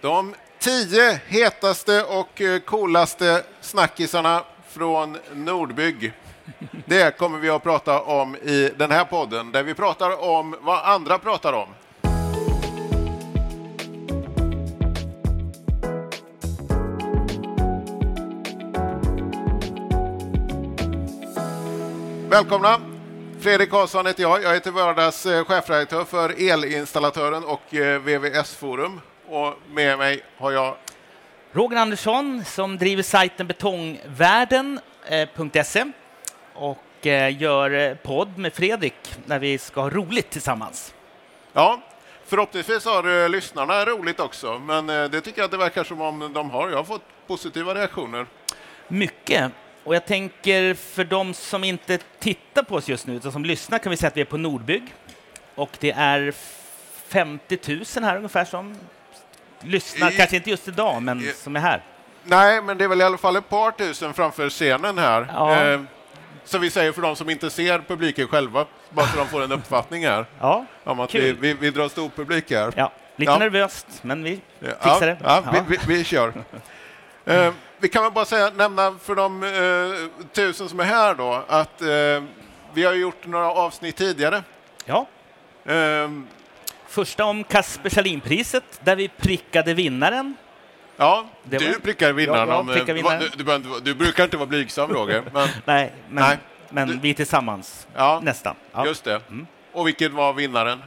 De tio hetaste och eh, coolaste snackisarna från Nordbygg. Det kommer vi att prata om i den här podden, där vi pratar om vad andra pratar om. Välkomna! Fredrik Karlsson heter jag. Jag är till vardags eh, chefredaktör för Elinstallatören och eh, VVS-forum. Och med mig har jag Roger Andersson som driver sajten betongvärlden.se och eh, gör podd med Fredrik när vi ska ha roligt tillsammans. Ja, förhoppningsvis har lyssnarna roligt också, men det tycker jag det verkar som om de har. Jag har fått positiva reaktioner. Mycket. Och jag tänker för de som inte tittar på oss just nu, utan som lyssnar, kan vi säga att vi är på Nordbygg. Och det är 50 000 här ungefär som lyssnar, I, kanske inte just idag, men i, som är här. Nej, men det är väl i alla fall ett par tusen framför scenen här. Ja. Eh, så vi säger för de som inte ser publiken själva, bara så de får en uppfattning här. Ja, om att vi, vi, vi, drar stor publik här. Ja, lite ja. nervöst, men vi fixar det. Ja. Vi, vi, vi kör. eh, vi kan väl bara säga, nämna för de eh, tusen som är här då, att eh, vi har gjort några avsnitt tidigare. Ja. Första om Kasper Sahlin-priset, där vi prickade vinnaren. Ja, det du var... prickar vinnaren. Ja, prickar vinnaren. Du, du, du, brukar inte vara blygsam, Roger. Men... nej, men, nej. men du... vi tillsammans. Ja, nästan. Ja. Just det. Mm. Och vilken var vinnaren?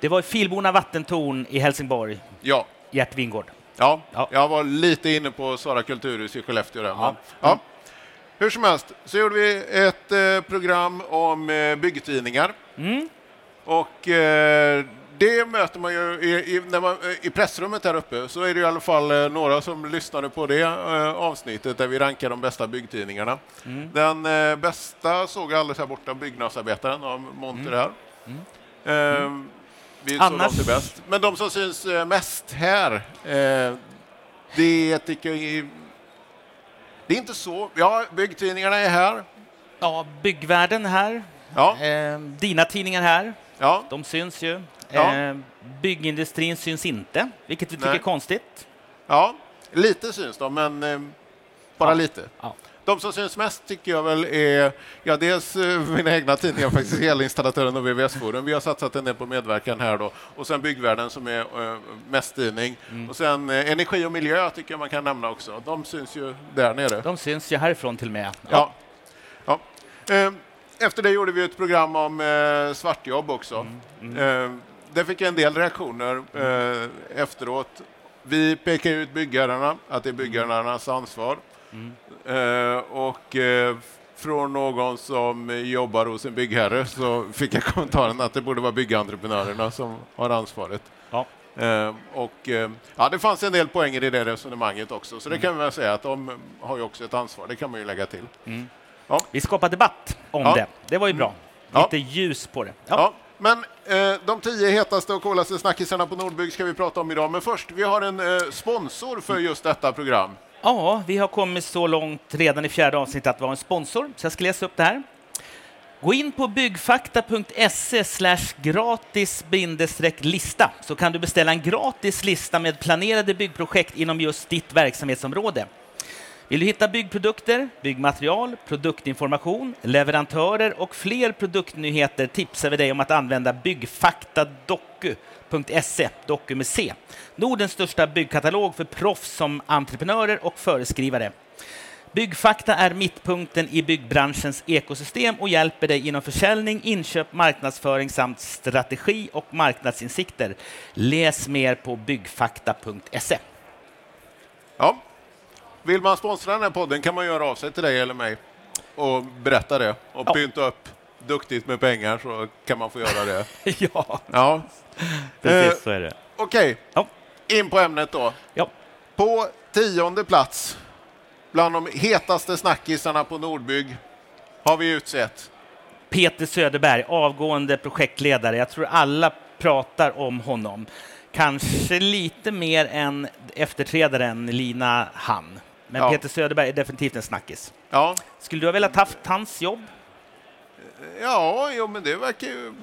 Det var Filborna vattentorn i Helsingborg. Ja. Gert Wingård. Ja, ja, jag var lite inne på Sara kulturhus i Skellefteå. Där, ja. ja. Hur som helst så gjorde vi ett eh, program om eh, byggtidningar. Mm. Och eh, det möter man ju i, i, när man, i pressrummet där uppe så är det i alla fall eh, några som lyssnade på det eh, avsnittet där vi rankar de bästa byggtidningarna. Mm. Den eh, bästa såg jag alldeles här borta, Byggnadsarbetaren av Monter mm. här. Mm. Ehm, vi Annars... så långt är bäst. Men de som syns mest här, eh, det tycker jag det är inte så. Ja, byggtidningarna är här. Ja, Byggvärlden här. Ja. Eh, dina tidningar här. Ja. De syns ju. Ja. Eh, byggindustrin syns inte, vilket vi tycker Nej. är konstigt. Ja, lite syns de, men eh, bara ja. lite. Ja. De som syns mest tycker jag väl är ja, dels eh, mina egna tidningar, faktiskt Elinstallatören och VVS-forum. Vi har satsat en del på medverkan här då. Och sen Byggvärlden som är uh, mest tidning. Mm. Och sen uh, Energi och miljö tycker jag man kan nämna också. De syns ju där nere. De syns ju härifrån till och med. Ja. ja. Uh, efter det gjorde vi ett program om svartjobb också. Mm. Mm. det fick en del reaktioner efteråt. Vi pekar ut byggherrarna, att det är byggherrarnas ansvar. Mm. Eh, och eh, från någon som jobbar hos en byggherre så fick jag kommentaren att det borde vara byggentreprenörerna som har ansvaret. Ja. Eh, och, ja, det fanns en del poänger i det resonemanget också, så det mm. kan man säga att de har ju också ett ansvar. Det kan man ju lägga till. Ja. Vi skapar debatt om ja. det. Det var ju bra. Lite ljus på det. Ja. Men eh, de tio hetaste och coolaste snackisarna på Nordbygg ska vi prata om idag. Men först, vi har en eh, sponsor för just detta program. Ja, vi har kommit så långt redan i fjärde avsnittet att vi har en sponsor, så jag ska läsa upp det här. Gå in på byggfakta.se gratis lista så kan du beställa en gratis lista med planerade byggprojekt inom just ditt verksamhetsområde. Vill du hitta byggprodukter, byggmaterial, produktinformation, leverantörer och fler produktnyheter tipsar vi dig om att använda byggfaktadoku.se, Doku med C. Nordens största byggkatalog för proffs som entreprenörer och föreskrivare. Byggfakta är mittpunkten i byggbranschens ekosystem och hjälper dig inom försäljning, inköp, marknadsföring samt strategi och marknadsinsikter. Läs mer på byggfakta.se. Ja. Vill man sponsra den här podden kan man göra av sig till dig eller mig och berätta det och ja. pynta upp duktigt med pengar så kan man få göra det. ja. ja. Precis eh, så är det. Okej, okay. ja. in på ämnet då. Ja. På tionde plats bland de hetaste snackisarna på Nordbygg har vi utsett Peter Söderberg, avgående projektledare. Jag tror alla pratar om honom. Kanske lite mer än efterträdaren Lina Han. Men ja. Peter Söderberg är definitivt en snackis. Ja. Skulle du ha velat haft hans jobb? Ja, jo, men det verkar ju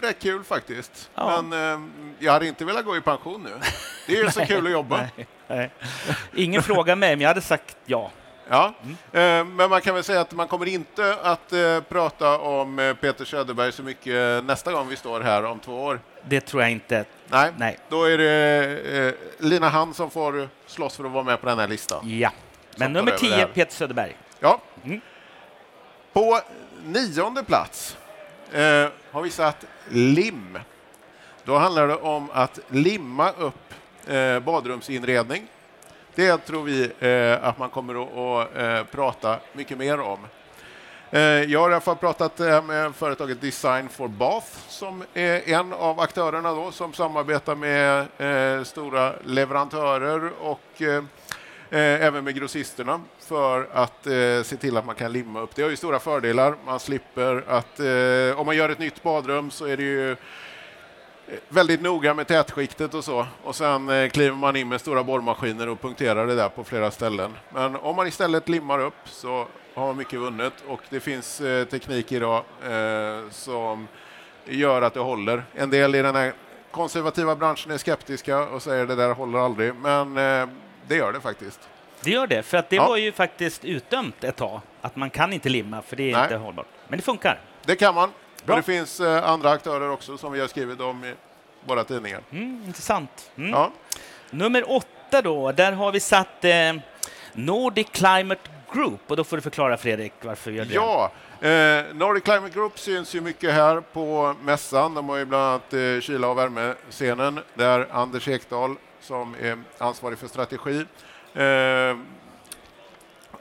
rätt kul faktiskt. Ja. Men eh, jag hade inte velat gå i pension nu. Det är ju så kul att jobba. Nej, nej. Ingen frågar mig, men jag hade sagt ja. Ja, eh, men man kan väl säga att man kommer inte att eh, prata om eh, Peter Söderberg så mycket nästa gång vi står här om två år. Det tror jag inte. Nej, Nej. då är det Lina Hand som får slåss för att vara med på den här listan. Ja. Men nummer tar över det 10, här. Peter Söderberg. Ja. Mm. På nionde plats eh, har vi satt lim. Då handlar det om att limma upp eh, badrumsinredning. Det tror vi eh, att man kommer att, att eh, prata mycket mer om. Eh, jag har i alla fall pratat eh, med företaget Design for Bath som är en av aktörerna då, som samarbetar med eh, stora leverantörer och Eh, även med grossisterna för att eh, se till att man kan limma upp. Det har ju stora fördelar. Man slipper att eh, om man gör ett nytt badrum så är det ju eh, väldigt noga med tätskiktet och så. Och sen eh, kliver man in med stora borrmaskiner och punkterar det där på flera ställen. Men om man istället limmar upp så har man mycket vunnet och det finns eh, teknik idag eh, som gör att det håller. En del i den här konservativa branschen är skeptiska och säger det där håller aldrig, men eh, det gör det faktiskt. Det gör det, för att det Ja. var ju faktiskt utdömt ett tag, att man kan inte limma, för det är Nej. inte hållbart. Men det funkar. Det kan man. Bra. Det finns eh, andra aktörer också som vi har skrivit om i våra tidningar. Mm, intressant. Mm. Ja. Nummer åtta då, där har vi satt eh, Nordic Climate Group. Och då får du förklara Fredrik varför vi gör det. Ja, eh, Nordic Climate Group syns ju mycket här på mässan. De har ju bland annat eh, kyla och värmescenen där Anders Ekdahl som är ansvarig för strategi eh,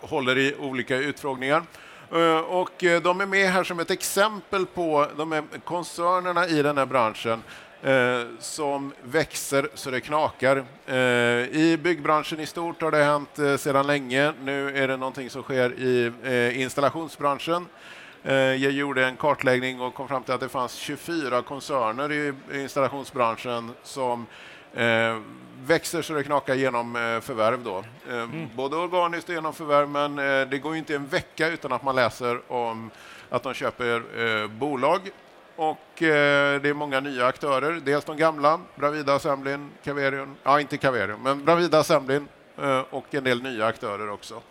håller i olika utfrågningar. Eh, och eh, de är med här som ett exempel på de här koncernerna i den här branschen eh, som växer så det knakar. Eh, I byggbranschen i stort har det hänt eh, sedan länge. Nu är det någonting som sker i eh, installationsbranschen. Eh, Jag gjorde en kartläggning och kom fram till att det fanns 24 koncerner i installationsbranschen som eh, växer så det knakar genom eh, förvärv. Då. Eh, Både organiskt och genom förvärv, men eh, det går inte en vecka utan att man läser om att de köper bolag. Och eh, det är många nya aktörer. Dels de gamla, Bravida Assemblin, Caverion, ja inte Caverion, men Bravida Assemblin eh, och en del nya aktörer också.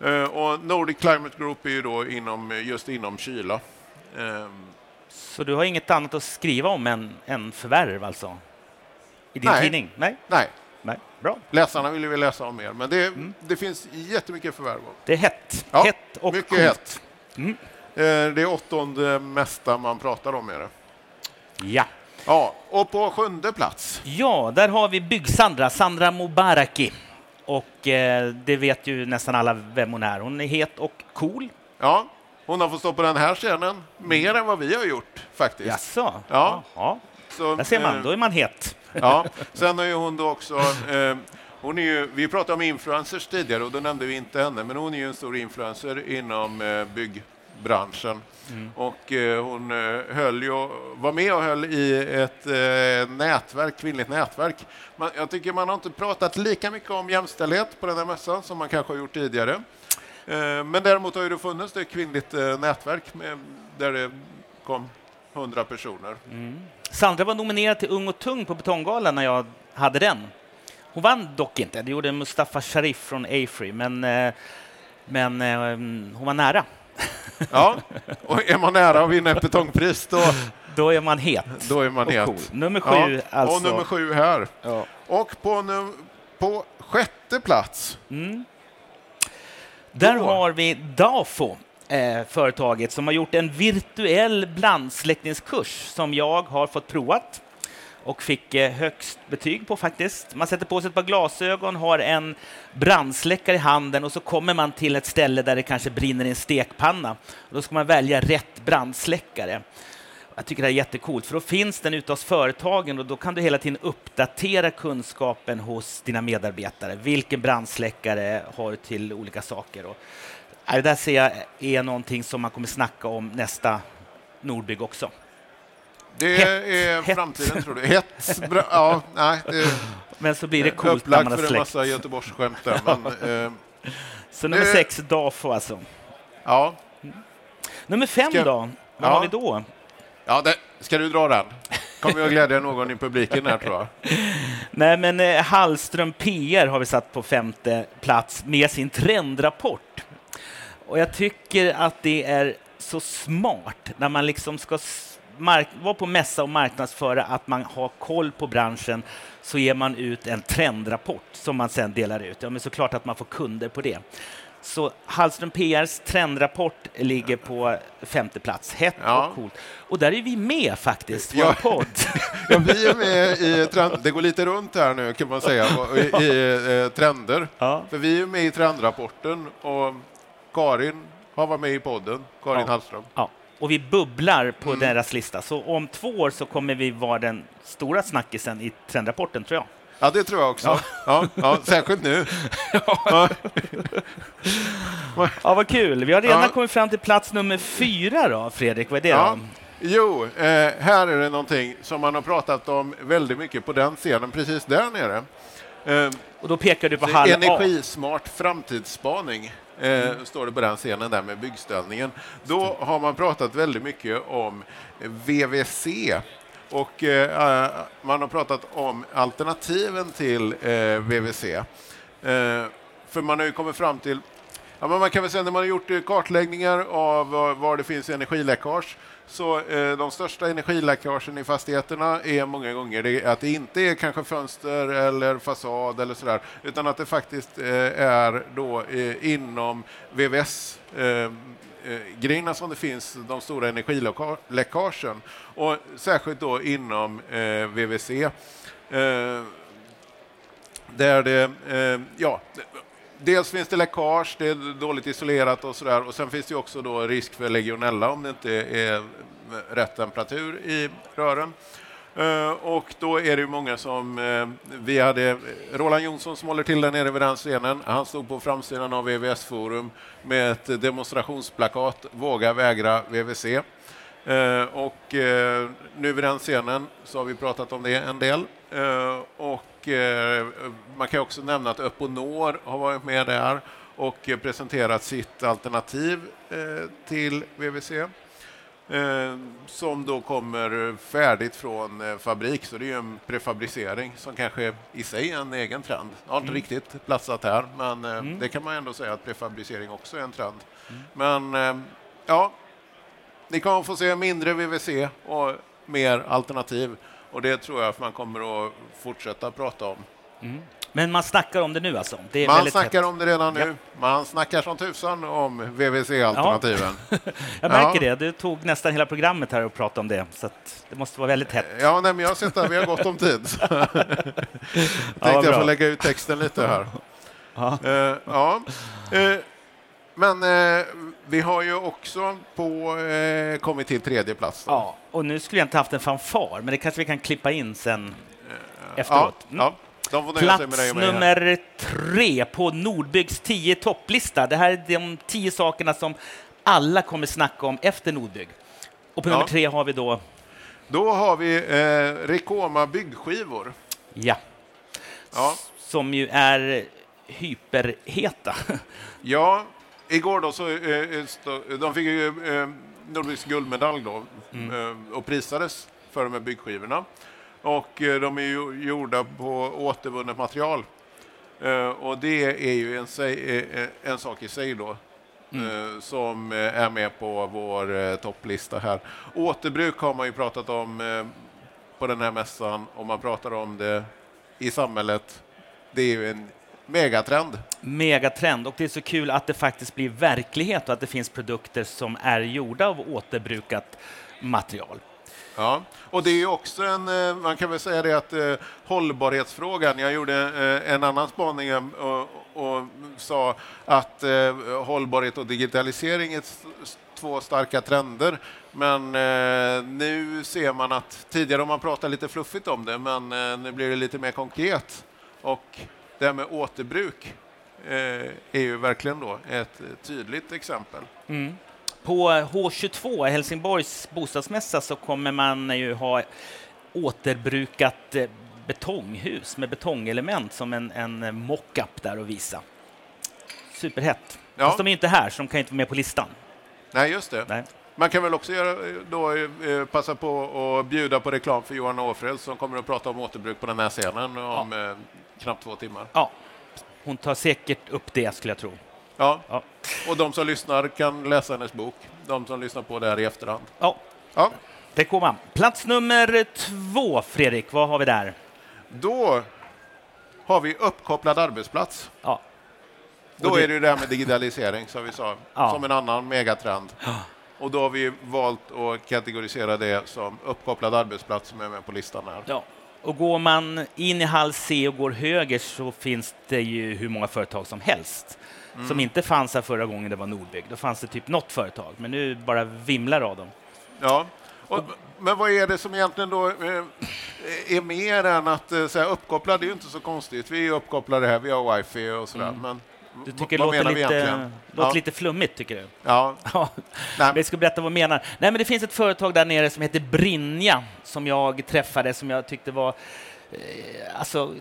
Eh, och Nordic Climate Group är ju då inom, just inom kyla. Så du har inget annat att skriva om än, än förvärv alltså? I din Nej. tidning? Nej. nej, Nej. Bra. läsarna vill ju väl läsa om mer, men det, det finns jättemycket förvärv. Det är hett. Ja, hett och mycket coolt. hett. Mm. Eh, det är åttonde mesta man pratar om. Är det. Ja. Ja, och på sjunde plats. ja, där har vi Bygg-Sandra, Sandra Mobaraki. Och eh, det vet ju nästan alla vem hon är. Hon är het och cool. Ja, hon har fått stå på den här scenen mer än vad vi har gjort faktiskt. Jaså? Ja. ja. Så, Där ser man, eh, då är man het. Ja, sen är ju hon då också... Eh, hon är ju, vi pratade om influencers tidigare och då nämnde vi inte henne, men hon är ju en stor influencer inom eh, byggbranschen. Och eh, hon eh, höll ju, var med och höll i ett eh, nätverk, kvinnligt nätverk. Man, jag tycker man har inte pratat lika mycket om jämställdhet på den här mässan som man kanske har gjort tidigare. Eh, men däremot har ju det funnits ett kvinnligt eh, nätverk med, där det kom 100 personer. Sandra var nominerad till Ung och tung på Betonggalan när jag hade den. Hon vann dock inte. Det gjorde Mustafa Sharif från Afrey, men, eh, men eh, hon var nära. Ja, och är man nära att vinna ett betongpris då, Då är man het. då är man het. cool. Nummer sju, ja, alltså. Och nummer sju här. Ja. Och på, num- på sjätte plats, Mm. Där Då. har vi Dafo, eh, företaget som har gjort en virtuell brandsläckningskurs som jag har fått provat och fick eh, högst betyg på faktiskt. Man sätter på sig ett par glasögon, har en brandsläckare i handen och så kommer man till ett ställe där det kanske brinner i en stekpanna. Och då ska man välja rätt brandsläckare. Jag tycker det är jättekult, för då finns den ute hos företagen och då kan du hela tiden uppdatera kunskapen hos dina medarbetare. Vilken brandsläckare har du till olika saker? Och, det där ser jag är någonting som man kommer snacka om nästa Nordbygg också. det Hett. är Hett. framtiden tror du? Hett, bra, ja, nej, det Men så blir det coolt när man har för en massa Göteborgsskämt där, men eh, Så nummer Eh. sex, Dafo alltså. ja. Nummer fem Ska- då? Vad Ja. har vi då? Ja, det, Ska du dra den? Kommer jag glädja någon i publiken här, tror jag. Nej, men eh, Hallström PR har vi satt på femte plats med sin trendrapport. Och jag tycker att det är så smart när man liksom ska vara på mässa och marknadsföra att man har koll på branschen så ger man ut en trendrapport som man sen delar ut. Ja, men såklart att man får kunder på det. Så Hallström PRs trendrapport ligger på femte plats. Hett ja. och coolt. Och där är vi med faktiskt, ja. podd. ja, vi är med i trend. Det går lite runt här nu kan man säga, i, i eh, trender. Ja. För vi är med i trendrapporten och Karin har varit med i podden, Karin ja. Hallström. Ja. Och vi bubblar på mm. deras lista. Så om två år så kommer vi vara den stora snackisen i trendrapporten, tror jag. Ja, det tror jag också. Ja. Ja, ja särskilt nu. Ja. ja, vad kul. Vi har redan ja. kommit fram till plats nummer fyra då, Fredrik. Vad är det ja. då? Jo, eh, här är det någonting som man har pratat om väldigt mycket på den scenen, precis där nere. Eh, och då pekar du på hall Energismart framtidsspaning. Eh, står det på den scenen där med byggställningen. Då har man pratat väldigt mycket om VVC, och eh, man har pratat om alternativen till eh, VVC. Eh, för man har ju kommit fram till Ja, man kan väl säga när man har gjort eh, kartläggningar av var det finns energiläckage så eh, de största energiläckagen i fastigheterna är många gånger det, att det inte är kanske fönster eller fasad eller sådär utan att det faktiskt eh, är då eh, inom VVS eh, eh, grejerna som det finns, de stora energiläckagen och särskilt då inom eh, VVC. Eh, där det, eh, ja, dels finns det läckage, det är dåligt isolerat och sådär och sen finns det också då risk för legionella om det inte är rätt temperatur i rören. Eh, och då är det många som... Eh, vi hade Roland Jonsson som håller till där nere vid den scenen. Han stod på framsidan av VVS Forum med ett demonstrationsplakat, Våga vägra VVC. Eh, och nu vid den scenen så har vi pratat om det en del. Och man kan också nämna att Öponor har varit med där och presenterat sitt alternativ till VVC. Eh, som då kommer färdigt från eh, fabrik, så det är en prefabricering som kanske i sig är en egen trend. Jag har inte mm. riktigt platsat här, men eh, mm. det kan man ändå säga att prefabricering också är en trend. Mm. Men ja, ni kommer få se mindre VVC och mer alternativ och det tror jag att man kommer att fortsätta prata om. Mm. Men man snackar om det nu alltså? Det man snackar hett. om det redan nu. Ja. Man snackar som tusan om VVC-alternativen. Ja. jag märker ja. det. Du tog nästan hela programmet här och pratade om det, så det måste vara väldigt hett. Ja, nej, men jag har sett att vi har gott om tid. Tänkte ja, jag får lägga ut texten lite här. Ja. Uh. Uh, men uh, vi har ju också på, kommit till tredje plats. Ja, och nu skulle jag inte haft en fanfar, men det kanske vi kan klippa in sen efteråt. Mm. Ja. Plats nummer tre på Nordbyggs tio topplista. Det här är de tio sakerna som alla kommer snacka om efter Nordbygg. Och på ja. nummer tre har vi då? Då har vi eh, Rekoma byggskivor. Ja. ja. Som ju är hyperheta. Ja, igår då så eh, de fick ju eh, Nordbyggs guldmedalj då mm. eh, och prisades för de här byggskivorna. Och eh, de är ju gjorda på återvunnet material. Eh, och det är ju en, eh, en sak i sig då. Mm. som är med på vår topplista här. Återbruk har man ju pratat om på den här mässan och man pratar om det i samhället. Det är ju en megatrend. Megatrend och det är så kul att det faktiskt blir verklighet och att det finns produkter som är gjorda av återbrukat material. Ja, och det är också en, eh, man kan väl säga det att eh, hållbarhetsfrågan, jag gjorde eh, en annan spaning och, och sa att eh, hållbarhet och digitalisering är två starka trender. Men nu ser man att tidigare har man pratat lite fluffigt om det, men nu blir det lite mer konkret. Och det här med återbruk är ju verkligen då ett tydligt exempel. Mm. På H22, Helsingborgs bostadsmässa, så kommer man ju ha återbrukat eh, betonghus med betongelement som en, en mock-up där att visa. Superhett. Ja. Fast de är inte här, så de kan inte vara med på listan. Nej, just det. Nej. Man kan väl också göra, då, eh, passa på att bjuda på reklam för Johan Åfred som kommer att prata om återbruk på den här scenen om ja. Knappt två timmar. Ja, hon tar säkert upp det skulle jag tro. Ja. ja. och de som lyssnar kan läsa hennes bok. De som lyssnar på det här i efterhand. Ja, ja. det kommer. Plats nummer två, Fredrik, vad har vi där? Då har vi uppkopplad arbetsplats. Ja. Då det... är det ju det här med digitalisering, som vi sa, ja. som en annan megatrend. Ja. Och då har vi valt att kategorisera det som uppkopplad arbetsplats som är med på listan här. Ja. Och går man in i hall C och går höger så finns det ju hur många företag som helst mm. som inte fanns här förra gången det var Nordbygg. Då fanns det typ något företag, men nu bara vimlar av dem. Ja, och, men vad är det som egentligen då eh, är mer än att eh, säga uppkopplad? Det är ju inte så konstigt. Vi är uppkopplade här, vi har wifi och sådär. Mm. Men du tycker det låter, lite, låter ja. lite flummigt, tycker du? Ja. ja. Jag ska berätta vad jag menar. Nej, men det finns ett företag där nere som heter Brinja som jag träffade, som jag tyckte var eh, alltså,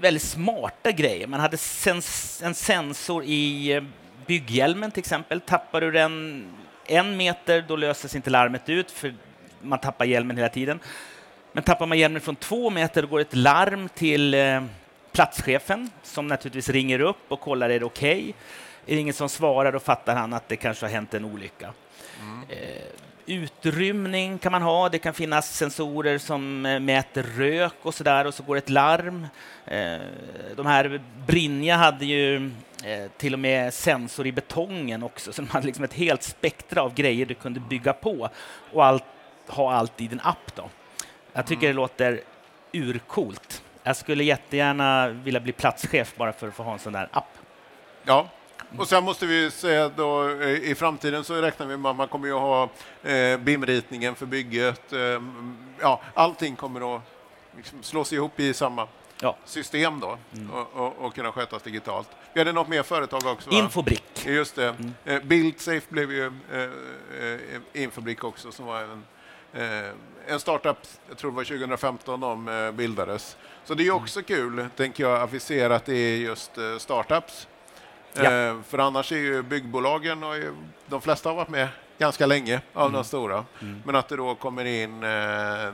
väldigt smarta grejer. Man hade sens en sensor i eh, bygghjälmen till exempel. Tappar du den en meter, då löses inte larmet ut, för man tappar hjälmen hela tiden. Men tappar man hjälmen från två meter, då går ett larm till eh, platschefen som naturligtvis ringer upp och kollar är det okej. Okay? Är det ingen som svarar, då fattar han att det kanske har hänt en olycka. Mm. Eh, utrymning kan man ha. Det kan finnas sensorer som eh, mäter rök och så där och så går ett larm. Eh, de här Brinja hade ju eh, till och med sensor i betongen också, så de hade liksom ett helt spektra av grejer du kunde bygga på och allt, ha allt i din app. Då. Jag tycker mm. det låter urcoolt. Jag skulle jättegärna vilja bli platschef bara för att få ha en sån där app. Ja, och sen måste vi säga då eh, i framtiden så räknar vi med att man kommer ju ha eh, BIM-ritningen för bygget. Eh, ja, allting kommer att liksom slås ihop i samma ja. system då mm. och, och, och, kunna skötas digitalt. Vi hade något mer företag också. Va? Infobrick. Just det. Mm. Eh, Buildsafe blev ju eh, Infobrick också som var en, en startup, jag tror det var 2015 de eh, bildades. Så det är också mm. kul, tänker jag, att vi ser att det är just eh, startups. Ja. Eh, för annars är ju byggbolagen, och de flesta har varit med ganska länge av mm. de stora, mm. men att det då kommer in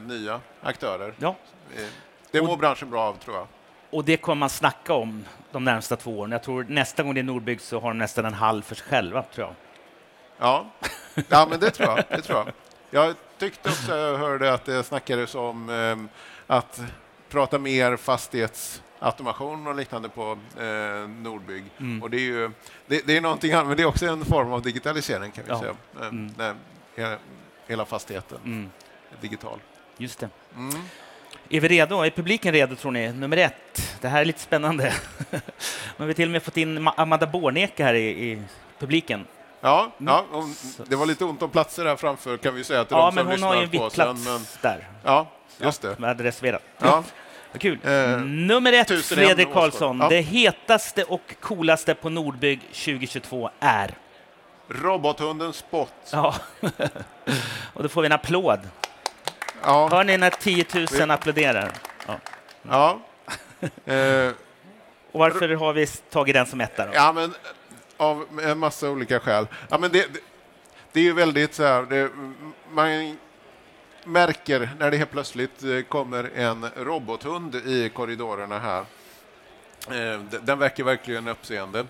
nya aktörer. Ja. Det mår och, branschen bra av, tror jag. Och det kommer man snacka om de närmsta två åren. Jag tror nästa gång det är Nordbygg så har de nästan en halv för sig själva, tror jag. Ja, ja men det tror jag. Det tror jag. Jag tyckte också jag hörde att det snackades om eh, att prata mer fastighetsautomation och liknande på eh, Nordbygg. Mm. Och det är ju det, det, är någonting annat, men det är också en form av digitalisering kan vi ja. säga. Eh, mm. När hela, hela fastigheten mm. digital. Just det. Mm. Är vi redo? Är publiken redo, tror ni? Nummer ett. Det här är lite spännande. Nu har vi till och med fått in Amanda Borneke här i, i publiken. Ja, ja det var lite ont om platser här framför kan vi säga till ja, de som lyssnar på Ja, men hon har ju en vitt plats men... där. Ja, just det. Ja, hade reserverat. Ja. Kul. Eh, Nummer ett, Fredrik Karlsson. Ja. Det hetaste och coolaste på Nordbygg 2022 är? Robothunden Spot. Ja, och då får vi en applåd. Ja. Hör ni när 10 000 vi... applåderar? Ja. ja. eh. Och varför har vi tagit den som etta? Då? Ja, men av en massa olika skäl. Ja, men det, det, det är ju väldigt så här, det, man märker när det helt plötsligt eh, kommer en robothund i korridorerna här. Eh, den väcker verkligen uppseende.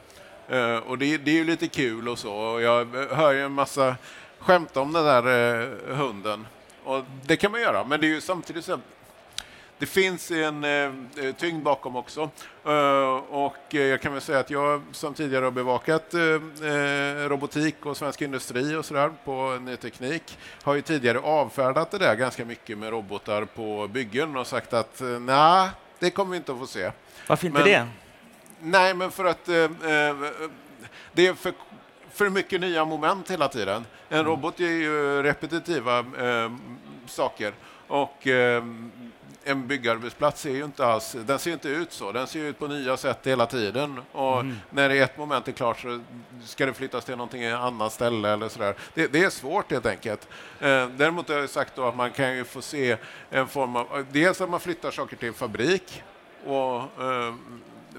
Eh, och det, det är ju lite kul och så. Jag hör ju en massa skämt om den där hunden. Och det kan man göra, men det är ju samtidigt så det finns en eh, tyngd bakom också. Uh, och eh, jag kan väl säga att jag som tidigare har bevakat eh, eh robotik och svensk industri och sådär på ny teknik har ju tidigare avfärdat det där ganska mycket med robotar på byggen och sagt att eh, nej, det kommer vi inte att få se. Varför inte men, det? Nej, men för att eh, det är för för mycket nya moment hela tiden. En mm. robot är ju repetitiva saker och en byggarbetsplats är ju inte alls, den ser inte ut så. Den ser ut på nya sätt hela tiden. Och mm. när ett moment är klart så ska det flyttas till någonting annat ställe eller sådär. Det, det är svårt helt enkelt. Eh, däremot har jag sagt att man kan ju få se en form av, dels att man flyttar saker till fabrik och eh,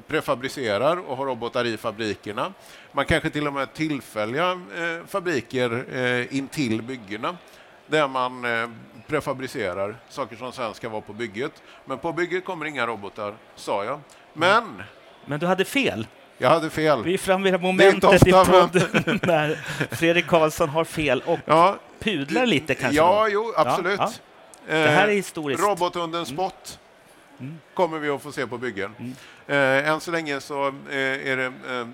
prefabricerar och har robotar i fabrikerna. Man kanske till och med tillfälliga eh, fabriker eh, intill byggena där man eh, prefabricerar saker som sen ska vara på bygget. Men på bygget kommer inga robotar, sa jag. Men Men du hade fel. jag hade fel. Vi är framme vid Det är inte momentet i podden när Fredrik Karlsson har fel och Ja, pudlar lite kanske. ja då. jo, absolut. Ja, Eh, Det här är historiskt. Robothunden Spot kommer vi att få se på byggen. Eh, än så länge så eh, är det eh,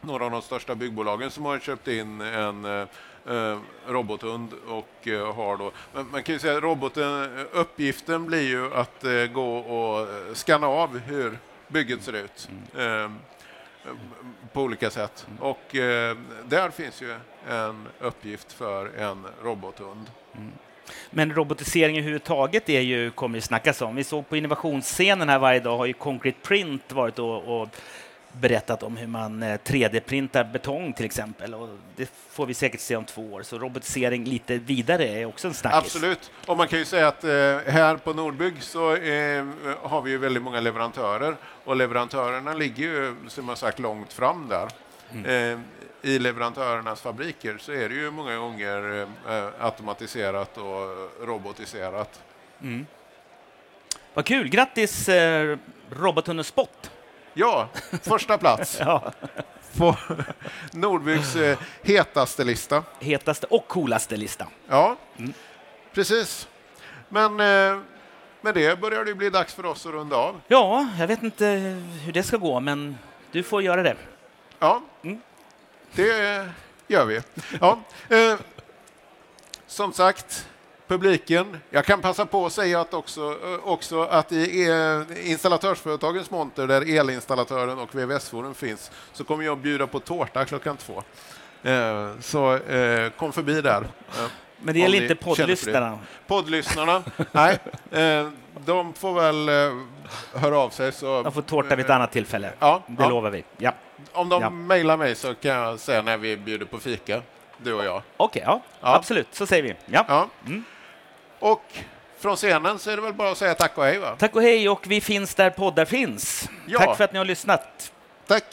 några av de största byggbolagen som har köpt in en eh, robothund och eh, har då... Men man kan ju säga att roboten, eh, uppgiften blir ju att eh, gå och eh, skanna av hur bygget ser ut. Eh, på olika sätt. Och eh, där finns ju en uppgift för en robothund. Men robotisering överhuvudtaget är ju, kommer ju snackas om. Vi såg på innovationsscenen här varje dag har ju Concrete Print varit och, och berättat om hur man eh, 3D-printar betong till exempel. Och det får vi säkert se om två år. Så robotisering lite vidare är också en snackis. Absolut. Och man kan ju säga att eh, här på Nordbygg så eh, har vi ju väldigt många leverantörer och leverantörerna ligger ju som jag sagt långt fram där. Eh, I leverantörernas fabriker så är det ju många gånger eh, automatiserat och robotiserat. Vad kul! Grattis eh, Robothunden Spot! Ja, första plats Ja. på Nordbyggs eh, hetaste lista. Hetaste och coolaste lista. Ja, precis. Men eh, med det börjar det bli dags för oss att runda av. Ja, jag vet inte hur det ska gå, men du får göra det. Ja, det gör vi. Ja, eh, som sagt, publiken. Jag kan passa på att säga att också, eh, också att i eh, installatörsföretagens monter där elinstallatören och VVS-forum finns så kommer jag bjuda på tårta klockan två. Eh, så kom förbi där. Men det gäller inte poddlyssnarna. Poddlyssnarna, nej, de får väl höra av sig. Så, De får tårta vid ett annat tillfälle. Ja, Det ja. lovar vi. Ja. Om de Ja. mejlar mig så kan jag säga när vi bjuder på fika, du och jag. Okej, ja. Ja. absolut. Så säger vi. Ja. Ja. Och från scenen så är det väl bara att säga tack och hej. Va? Tack och hej och vi finns där poddar finns. Ja. Tack för att ni har lyssnat. Tack!